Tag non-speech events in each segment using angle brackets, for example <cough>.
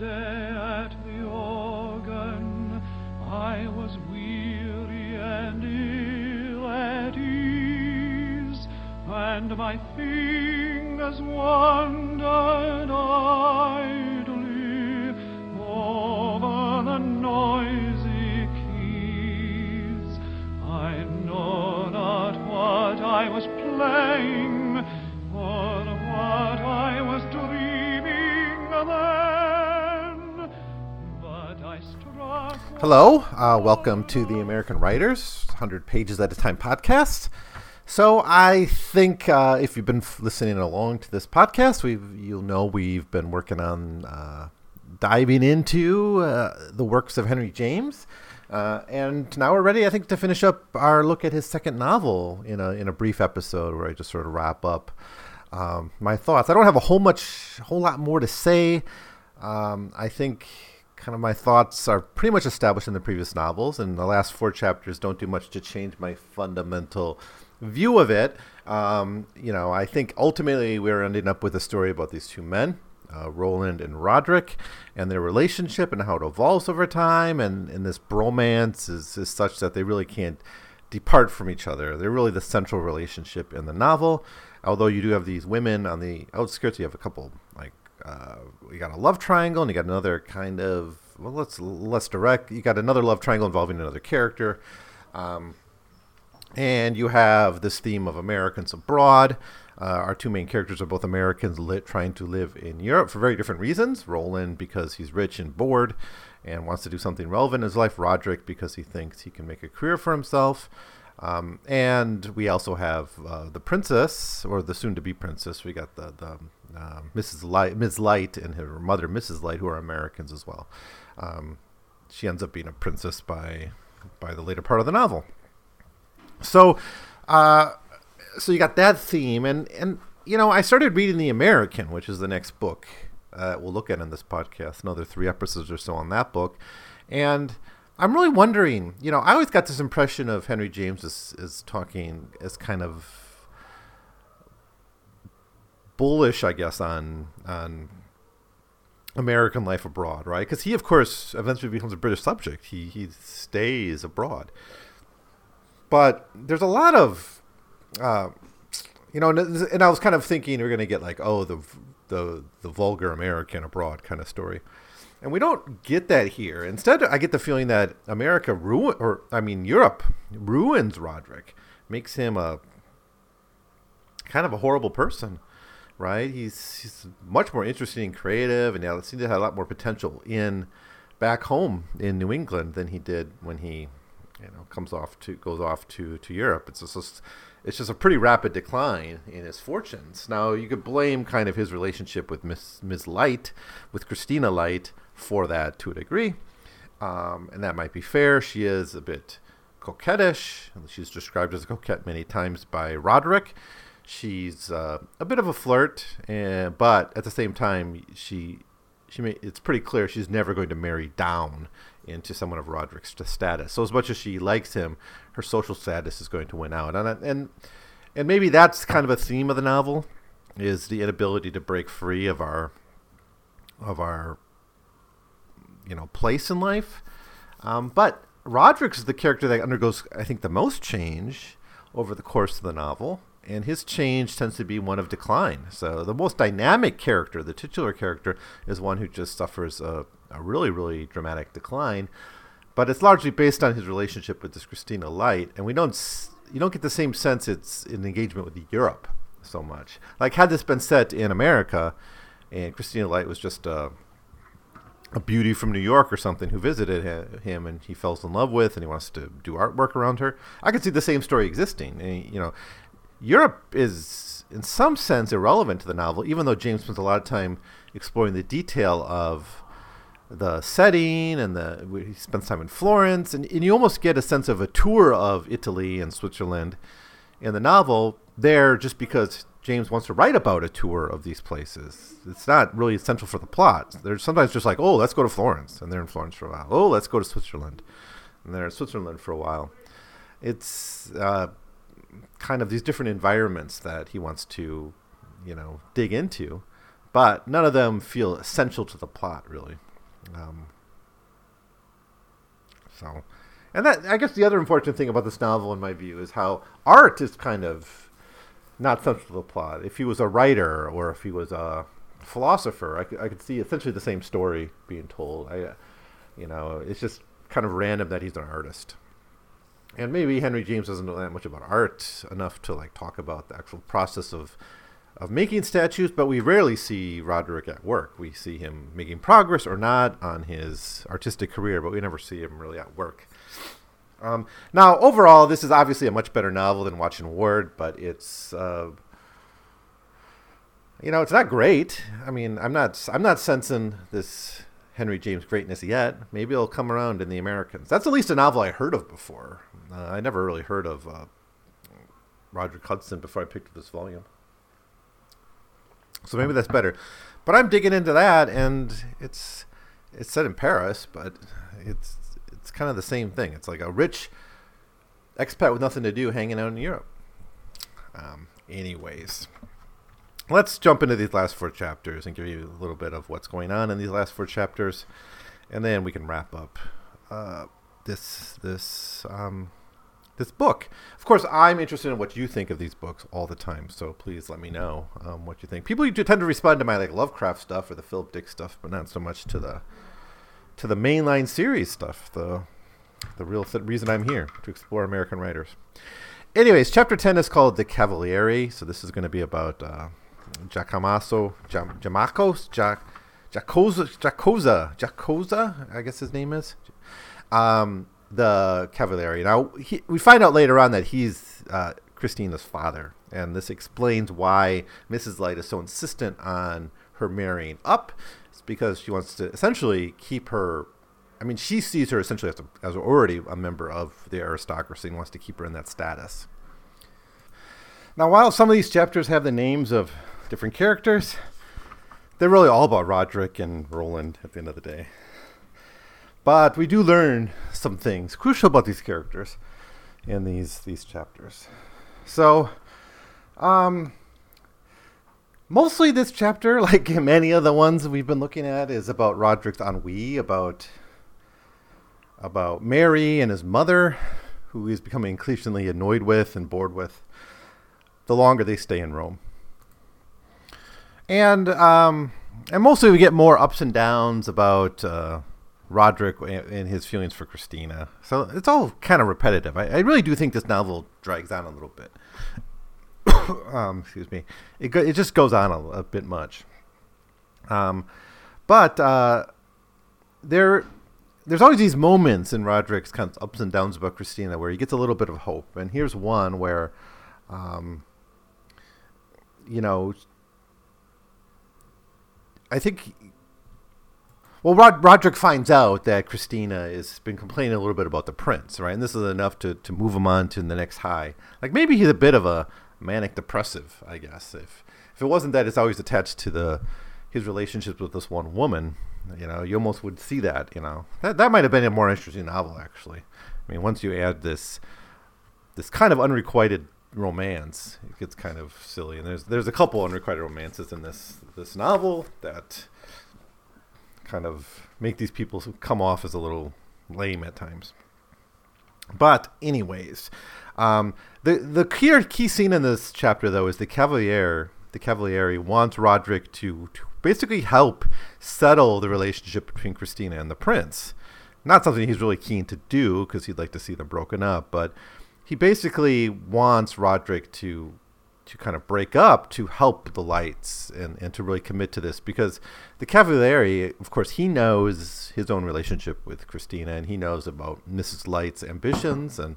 day at the organ, I was weary and ill at ease, and my fingers wandered Hello, uh, welcome to the American Writers 100 Pages at a Time podcast. So, I think uh, if you've been listening along to this podcast, we you'll know we've been working on uh, diving into uh, the works of Henry James. Uh, and now we're ready, I think, to finish up our look at his second novel in a, in a brief episode where I just sort of wrap up um, my thoughts. I don't have a whole much, whole lot more to say. Um, I think kind of my thoughts are pretty much established in the previous novels, and the last four chapters don't do much to change my fundamental view of it. Um, you know, I think ultimately we're ending up with a story about these two men, uh, Rowland and Roderick, and their relationship and how it evolves over time, and, and this bromance is, is such that they really can't depart from each other. They're really the central relationship in the novel. Although you do have these women on the outskirts, you have a couple uh, you got a love triangle, and you got another kind of well, let's less direct. You got another love triangle involving another character, um, and you have this theme of Americans abroad. Uh, our two main characters are both Americans lit, trying to live in Europe for very different reasons. Rowland because he's rich and bored and wants to do something relevant in his life. Roderick because he thinks he can make a career for himself. Um, and we also have uh, the princess, or the soon-to-be princess. We got the, the uh, Mrs. Light, Ms. Light, and her mother, Mrs. Light, who are Americans as well. Um, she ends up being a princess by by the later part of the novel. So, uh, so you got that theme, and and you know, I started reading The American, which is the next book uh, we'll look at in this podcast. Another three episodes or so on that book, and I'm really wondering. You know, I always got this impression of Henry James as, as talking as kind of bullish, I guess, on on American life abroad, right? Because he, of course, eventually becomes a British subject. He he stays abroad, but there's a lot of, uh, you know, and, and I was kind of thinking we're going to get like, oh, the the the vulgar American abroad kind of story, and we don't get that here. Instead, I get the feeling that America ruin, or I mean, Europe ruins Roderick, makes him a kind of a horrible person right? He's he's much more interesting and creative, and yeah, seems to have a lot more potential in back home in New England than he did when he, you know, comes off to goes off to to Europe. It's just it's just a pretty rapid decline in his fortunes. Now you could blame kind of his relationship with Miss Ms. Light, with Christina Light, for that to a degree, um, and that might be fair. She is a bit coquettish. She's described as a coquette many times by Roderick she's uh, a bit of a flirt, and, but at the same time, she she may, it's pretty clear she's never going to marry down into someone of Roderick's status. So as much as she likes him, her social status is going to win out, and and and maybe that's kind of a theme of the novel is the inability to break free of our of our you know place in life. Um, but Roderick is the character that undergoes, I think, the most change over the course of the novel and his change tends to be one of decline. So the most dynamic character, the titular character, is one who just suffers a, a really, really dramatic decline. But it's largely based on his relationship with this Christina Light, and we don't you don't get the same sense it's an engagement with Europe so much. Like had this been set in America, and Christina Light was just a a beauty from New York or something who visited him and he falls in love with and he wants to do artwork around her. I could see the same story existing. And, you know, Europe is, in some sense, irrelevant to the novel, even though James spends a lot of time exploring the detail of the setting and the he spends time in Florence, and, and you almost get a sense of a tour of Italy and Switzerland in the novel there just because James wants to write about a tour of these places. It's not really essential for the plot. They're sometimes just like, oh, let's go to Florence, and they're in Florence for a while. Oh, let's go to Switzerland, and they're in Switzerland for a while. It's uh, kind of these different environments that he wants to, you know, dig into, but none of them feel essential to the plot, really. Um, so, and that I guess the other important thing about this novel, in my view, is how art is kind of not central to the plot. If he was a writer or if he was a philosopher, I could, I could see essentially the same story being told. I, you know, it's just kind of random that he's an artist. And maybe Henry James doesn't know that much about art enough to like talk about the actual process of of making statues, but we rarely see Roderick at work. We see him making progress or not on his artistic career, but we never see him really at work. Um, now, overall, this is obviously a much better novel than Watch and Ward, but it's uh, you know it's not great. I mean, I'm not I'm not sensing this Henry James greatness yet. Maybe it'll come around in the Americans. That's at least a novel I heard of before. Uh, I never really heard of uh, Roderick Hudson before I picked up this volume. So maybe that's better. But I'm digging into that, and it's it's set in Paris, but it's it's kind of the same thing. It's like a rich expat with nothing to do hanging out in Europe. Um, anyways, let's jump into these last four chapters and give you a little bit of what's going on in these last four chapters, and then we can wrap up uh, this this um, this book. Of course, I'm interested in what you think of these books all the time, so please let me know um, what you think. People tend to respond to my like Lovecraft stuff or the Philip Dick stuff, but not so much to the to the mainline series stuff. The the real th- reason I'm here to explore American writers. Anyways, chapter ten is called the Cavaliere, so this is going to be about uh, Jacamaso, Jam- Jamakos, Jac- Giacosa, Giacosa, Giacosa, I guess his name is. Um, the Cavaliere. Now he, we find out later on that he's uh, Christina's father, and this explains why Mrs. Light is so insistent on her marrying up. It's because she wants to essentially keep her. I mean, she sees her essentially as, a, as already a member of the aristocracy and wants to keep her in that status. Now, while some of these chapters have the names of different characters, they're really all about Roderick and Roland at the end of the day. But we do learn some things crucial about these characters in these these chapters. So, um, mostly this chapter, <laughs> like many of the ones we've been looking at, is about Roderick's ennui, about about Mary and his mother, who he's becoming increasingly annoyed with and bored with. The longer they stay in Rome, and um, and mostly we get more ups and downs about. Uh, Roderick and his feelings for Christina. So it's all kind of repetitive. I, I really do think this novel drags on a little bit. <coughs> um, excuse me. It it just goes on a, a bit much. Um, but uh, there there's always these moments in Roderick's kind of ups and downs about Christina where he gets a little bit of hope. And here's one where, um, you know, I think well, Rod- Roderick finds out that Christina has been complaining a little bit about the prince, right? And this is enough to, to move him on to the next high. Like maybe he's a bit of a manic depressive, I guess. If if it wasn't that it's always attached to the his relationships with this one woman, you know, you almost would see that. You know, that that might have been a more interesting novel, actually. I mean, once you add this this kind of unrequited romance, it gets kind of silly. And there's there's a couple unrequited romances in this this novel that kind of make these people come off as a little lame at times. But anyways, um, the the key key scene in this chapter though is the Cavalier. The Cavaliere wants Roderick to, to basically help settle the relationship between Christina and the prince. Not something he's really keen to do because he'd like to see them broken up, but he basically wants Roderick to to kind of break up to help the lights and, and to really commit to this because the Cavaliere, of course, he knows his own relationship with Christina and he knows about Mrs. Light's ambitions and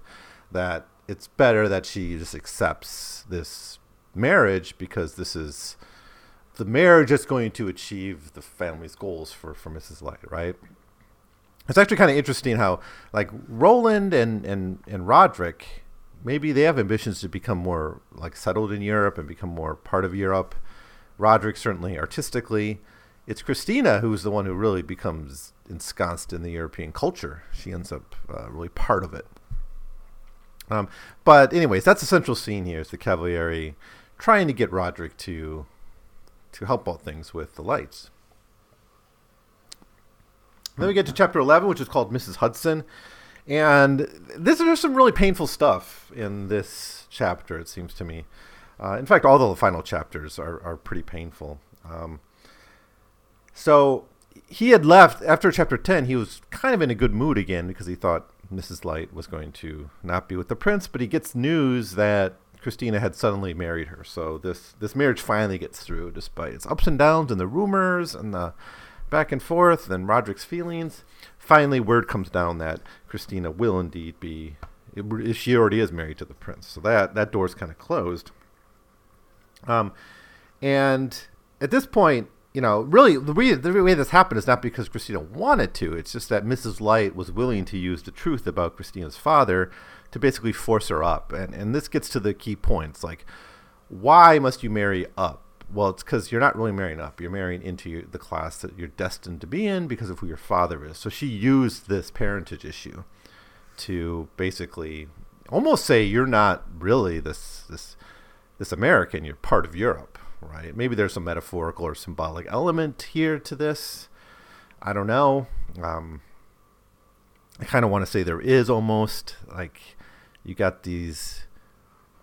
that it's better that she just accepts this marriage because this is the marriage is going to achieve the family's goals for, for Mrs. Light, right? It's actually kind of interesting how like Rowland and, and, and Roderick maybe they have ambitions to become more like settled in Europe and become more part of Europe. Roderick certainly artistically. It's Christina who's the one who really becomes ensconced in the European culture. She ends up uh, really part of it. Um, but anyways, that's the central scene here: is the Cavalieri trying to get Roderick to to help out things with the lights. Then we get to chapter 11, which is called Mrs. Hudson. And this, there's some really painful stuff in this chapter, it seems to me. Uh, in fact, all the final chapters are, are pretty painful. Um, so he had left after chapter 10. He was kind of in a good mood again because he thought Mrs. Light was going to not be with the prince, but he gets news that Christina had suddenly married her. So this this marriage finally gets through, despite its ups and downs and the rumors and the back and forth and Roderick's feelings. Finally, word comes down that Christina will indeed be. She already is married to the prince, so that that door's kind of closed. Um, and at this point, you know, really the way, the way this happened is not because Christina wanted to. It's just that Mrs. Light was willing to use the truth about Christina's father to basically force her up. And and this gets to the key points like why must you marry up? Well, it's because you're not really marrying up. You're marrying into your, the class that you're destined to be in because of who your father is. So she used this parentage issue to basically almost say you're not really this this this American. You're part of Europe, right? Maybe there's some metaphorical or symbolic element here to this. I don't know. Um, I kind of want to say there is almost like you got these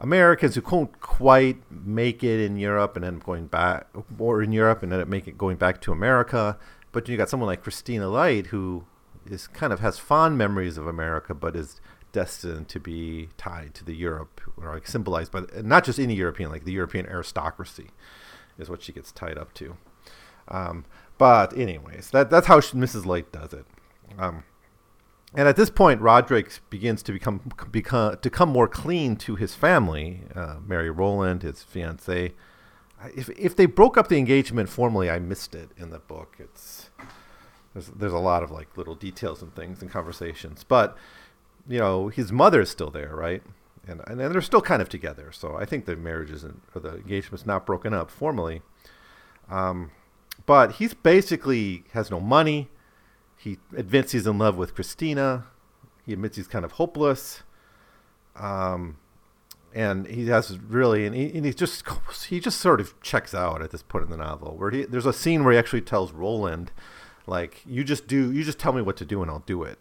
Americans who couldn't quite make it in Europe and then going back, or in Europe and then make it going back to America. But you got someone like Christina Light who is kind of has fond memories of America, but is destined to be tied to the Europe, or like symbolized by not just any European, like the European aristocracy, is what she gets tied up to. Um, but anyways, that that's how she, Mrs. Light does it. Um, and at this point, Roderick begins to become become to come more clean to his family, uh, Mary Rowland, his fiancee. If if they broke up the engagement formally, I missed it in the book. It's there's there's a lot of like little details and things and conversations, but you know his mother is still there, right? And and they're still kind of together. So I think the marriage isn't or the engagement's not broken up formally. Um, but he's basically has no money he admits he's in love with Christina. He admits he's kind of hopeless. Um, and he has really, and he, and he just he just sort of checks out at this point in the novel. Where he there's a scene where he actually tells Rowland, like, "You just do, you just tell me what to do, and I'll do it."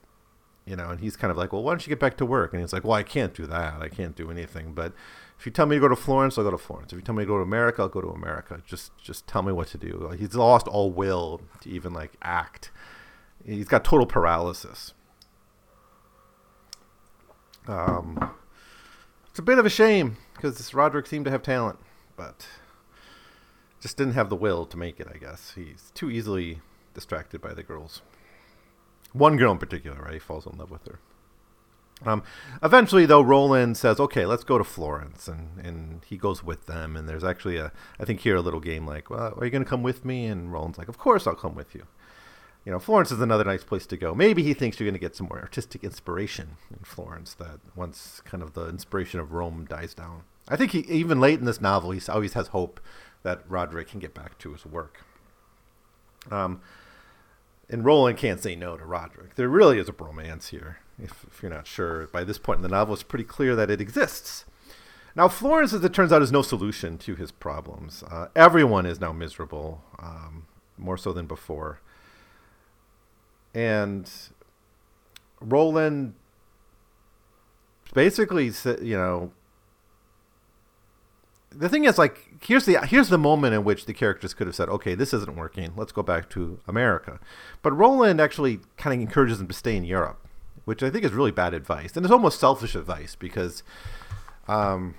You know, and he's kind of like, "Well, why don't you get back to work?" And he's like, "Well, I can't do that. I can't do anything. But if you tell me to go to Florence, I'll go to Florence. If you tell me to go to America, I'll go to America. Just just tell me what to do." He's lost all will to even like act He's got total paralysis. Um, it's a bit of a shame because Roderick seemed to have talent, but just didn't have the will to make it. I guess he's too easily distracted by the girls. One girl in particular, right? He falls in love with her. Um, eventually, though, Rowland says, "Okay, let's go to Florence," and, and he goes with them. And there's actually a, I think here a little game like, "Well, are you going to come with me?" And Rowland's like, "Of course, I'll come with you." You know, Florence is another nice place to go. Maybe he thinks you're going to get some more artistic inspiration in Florence. That once kind of the inspiration of Rome dies down, I think he even late in this novel, he always has hope that Roderick can get back to his work. Um, and Rowland can't say no to Roderick. There really is a bromance here. If, if you're not sure, by this point in the novel, it's pretty clear that it exists. Now, Florence, as it turns out, is no solution to his problems. Uh, everyone is now miserable, um, more so than before and Rowland basically you know the thing is like here's the here's the moment in which the characters could have said okay this isn't working. Let's go back to america. But rowland actually kind of encourages them to stay in europe which i think is really bad advice. And it's almost selfish advice because um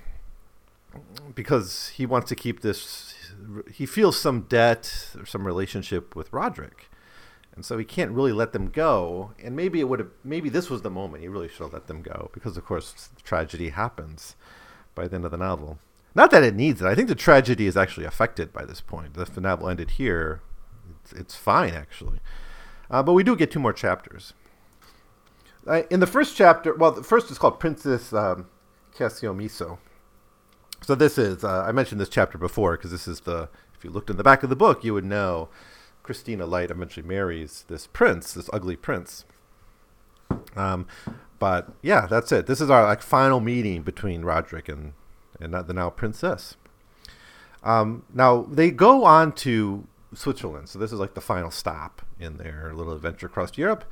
because he wants to keep this he feels some debt or some relationship with roderick and so he can't really let them go. And maybe it would have, maybe this was the moment he really should have let them go, because of course tragedy happens by the end of the novel. Not that it needs it. I think the tragedy is actually affected by this point. If the novel ended here, it's, it's fine actually. Uh, but we do get two more chapters. Uh, in the first chapter, well, the first is called Princess um, Casamassima. So this is, uh, I mentioned this chapter before because this is the, if you looked in the back of the book, you would know Christina Light eventually marries this prince, this ugly prince. Um, but yeah, that's it. This is our like final meeting between Roderick and and the now princess. Um, now they go on to Switzerland. So this is like the final stop in their little adventure across Europe.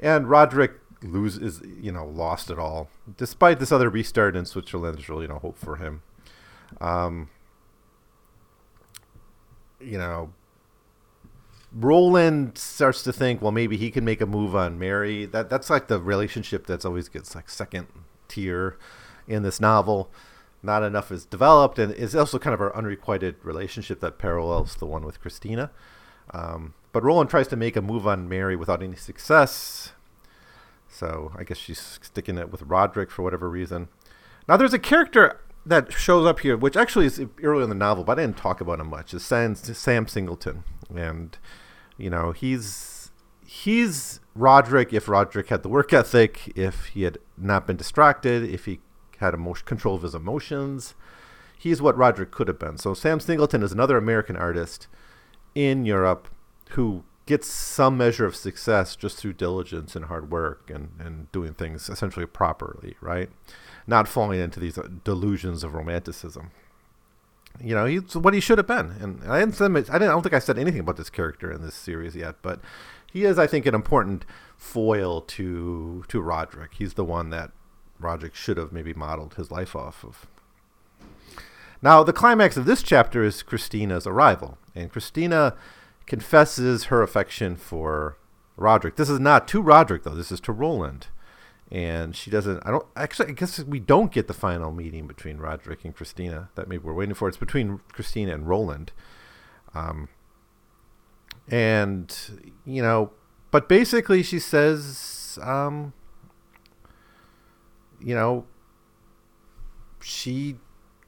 And Roderick loses, you know, lost it all. Despite this other restart in Switzerland, there's really no hope for him. Um, you know, Rowland starts to think, well, maybe he can make a move on Mary. That that's like the relationship that's always gets like second tier in this novel. Not enough is developed, and it's also kind of our unrequited relationship that parallels the one with Christina. Um, but Rowland tries to make a move on Mary without any success. So I guess she's sticking it with Roderick for whatever reason. Now there's a character that shows up here, which actually is early in the novel, but I didn't talk about him much. Is Sam, Sam Singleton, and you know he's he's Roderick if Roderick had the work ethic, if he had not been distracted, if he had emotion, control of his emotions. He's what Roderick could have been. So Sam Singleton is another American artist in Europe who gets some measure of success just through diligence and hard work and, and doing things essentially properly, right? Not falling into these delusions of romanticism. You know, he's what he should have been. And I didn't, I didn't, I don't think I said anything about this character in this series yet, but he is, I think, an important foil to to Roderick. He's the one that Roderick should have maybe modeled his life off of. Now, the climax of this chapter is Christina's arrival, and Christina confesses her affection for Roderick. This is not to Roderick though. This is to Rowland. And she doesn't. I don't actually. I guess we don't get the final meeting between Roderick and Christina that maybe we're waiting for. It's between Christina and Rowland. Um, and you know, but basically, she says, um, you know, she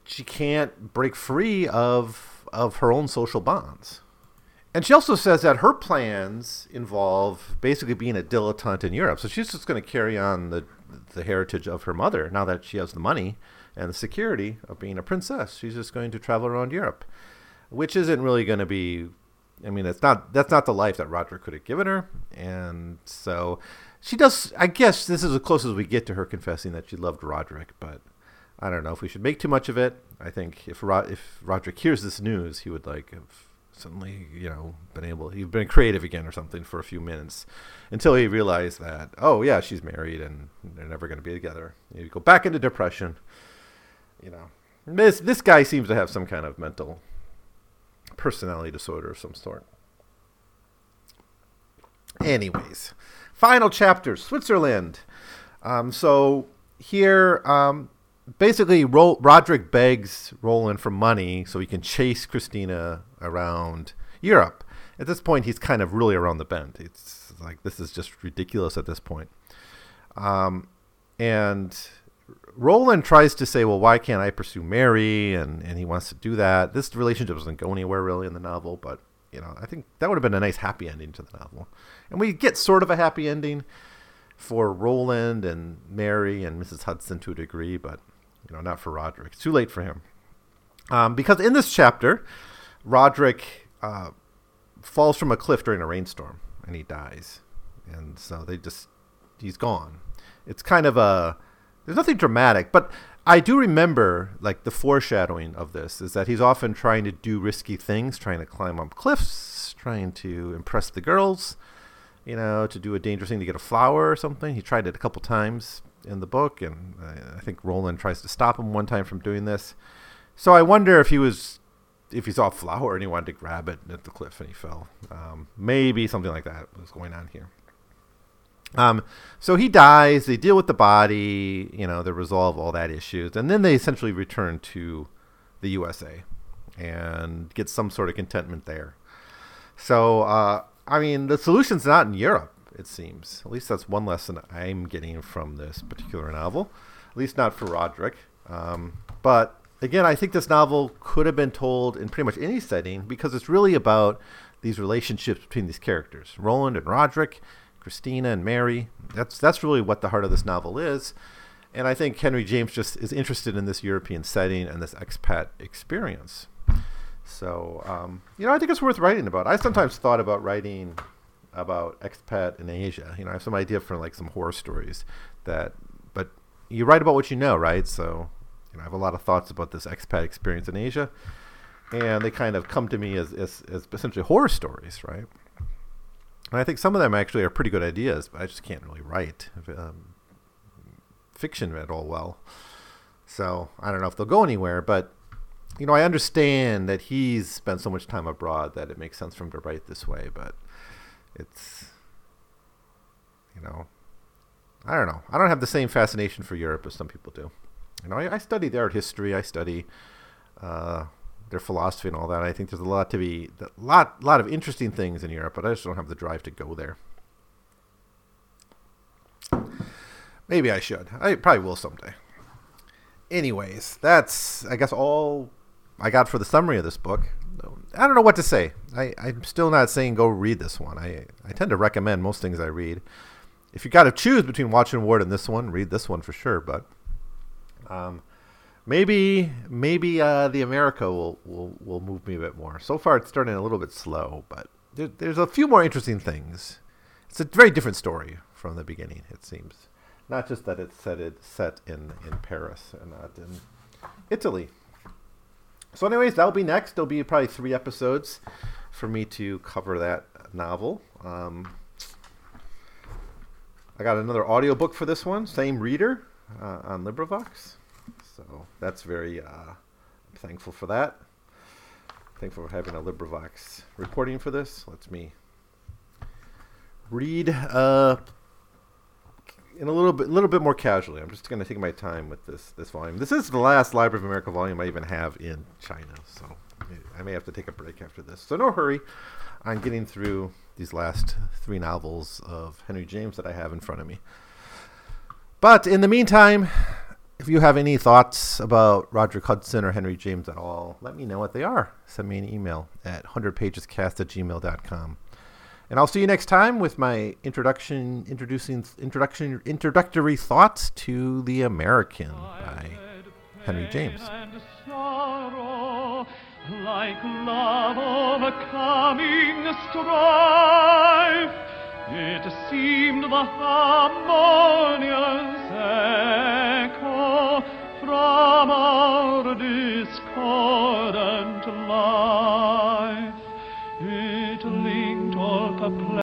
she can't break free of of her own social bonds and she also says that her plans involve basically being a dilettante in Europe. So she's just going to carry on the the heritage of her mother now that she has the money and the security of being a princess. She's just going to travel around Europe, which isn't really going to be. I mean, it's not that's not the life that Roderick could have given her, and so she does. I guess this is as close as we get to her confessing that she loved Roderick, but. I don't know if we should make too much of it. I think if Rod- if Roderick hears this news, he would like have suddenly, you know, been able, he'd been creative again or something for a few minutes until he realized that, oh, yeah, she's married and they're never going to be together. You go back into depression. You know, this, this guy seems to have some kind of mental personality disorder of some sort. Anyways, final chapter Switzerland. Um, so here, um, basically, Ro- Roderick begs Rowland for money so he can chase Christina around Europe. At this point, he's kind of really around the bend. It's like this is just ridiculous at this point. Um, and Rowland tries to say, "Well, why can't I pursue Mary?" And and he wants to do that. This relationship doesn't go anywhere really in the novel, but you know, I think that would have been a nice happy ending to the novel. And we get sort of a happy ending for Rowland and Mary and Mrs. Hudson to a degree, but you know, not for Roderick. It's too late for him. Um, because in this chapter, Roderick uh, falls from a cliff during a rainstorm and he dies. And so they just, he's gone. It's kind of a, there's nothing dramatic, but I do remember like the foreshadowing of this is that he's often trying to do risky things, trying to climb up cliffs, trying to impress the girls, you know, to do a dangerous thing to get a flower or something. He tried it a couple times in the book, and I, I think Rowland tries to stop him one time from doing this. So I wonder if he was, if he saw a flower and he wanted to grab it at the cliff and he fell. Um, maybe something like that was going on here. Um, so he dies. They deal with the body. You know, they resolve all that issues, and then they essentially return to the USA and get some sort of contentment there. So, uh, I mean, the solution's not in Europe it seems. At least that's one lesson I'm getting from this particular novel. At least not for Roderick. Um, but again, I think this novel could have been told in pretty much any setting because it's really about these relationships between these characters Rowland and Roderick, Christina and Mary. That's, that's really what the heart of this novel is. And I think Henry James just is interested in this European setting and this expat experience. So, um, you know, I think it's worth writing about. I sometimes thought about writing about expat in Asia. You know, I have some idea for like some horror stories that, but you write about what you know, right? So, know, I have a lot of thoughts about this expat experience in Asia, and they kind of come to me as, as, as essentially horror stories, right? And I think some of them actually are pretty good ideas, but I just can't really write um, fiction at all well. So I don't know if they'll go anywhere, but you know, I understand that he's spent so much time abroad that it makes sense for him to write this way, but it's you know, I don't know. I don't have the same fascination for Europe as some people do. You know, I, I study their art history. I study uh, their philosophy and all that. I think there's a lot to be, a lot, lot of interesting things in Europe, but I just don't have the drive to go there. Maybe I should. I probably will someday. Anyways, that's I guess all I got for the summary of this book. I don't know what to say. I, I'm still not saying go read this one. I, I tend to recommend most things I read. If you got to choose between Watch and Ward and this one, read this one for sure. But um, maybe maybe uh, the America will, will will move me a bit more. So far, it's starting a little bit slow, but there, there's a few more interesting things. It's a very different story from the beginning. It seems not just that it's set it set in in Paris and not in Italy. So, anyways, that'll be next. There'll be probably three episodes for me to cover that novel. Um, I got another audiobook for this one, same reader uh, on LibriVox. So that's very, uh, thankful for that. Thankful for having a LibriVox reporting for this. Let's me read uh, in a little bit, little bit more casually. I'm just going to take my time with this this volume. This is the last Library of America volume I even have in China, so I may have to take a break after this. So no hurry on getting through these last three novels of Henry James that I have in front of me. But in the meantime, if you have any thoughts about Roger Hudson or Henry James at all, let me know what they are. Send me an email at 100pagescast at gmail.com. And I'll see you next time with my introduction, introducing introduction, introductory thoughts to the American by Henry James. Like love overcoming strife, it seemed the harmonious echo from our discordant life. It linked all perplexity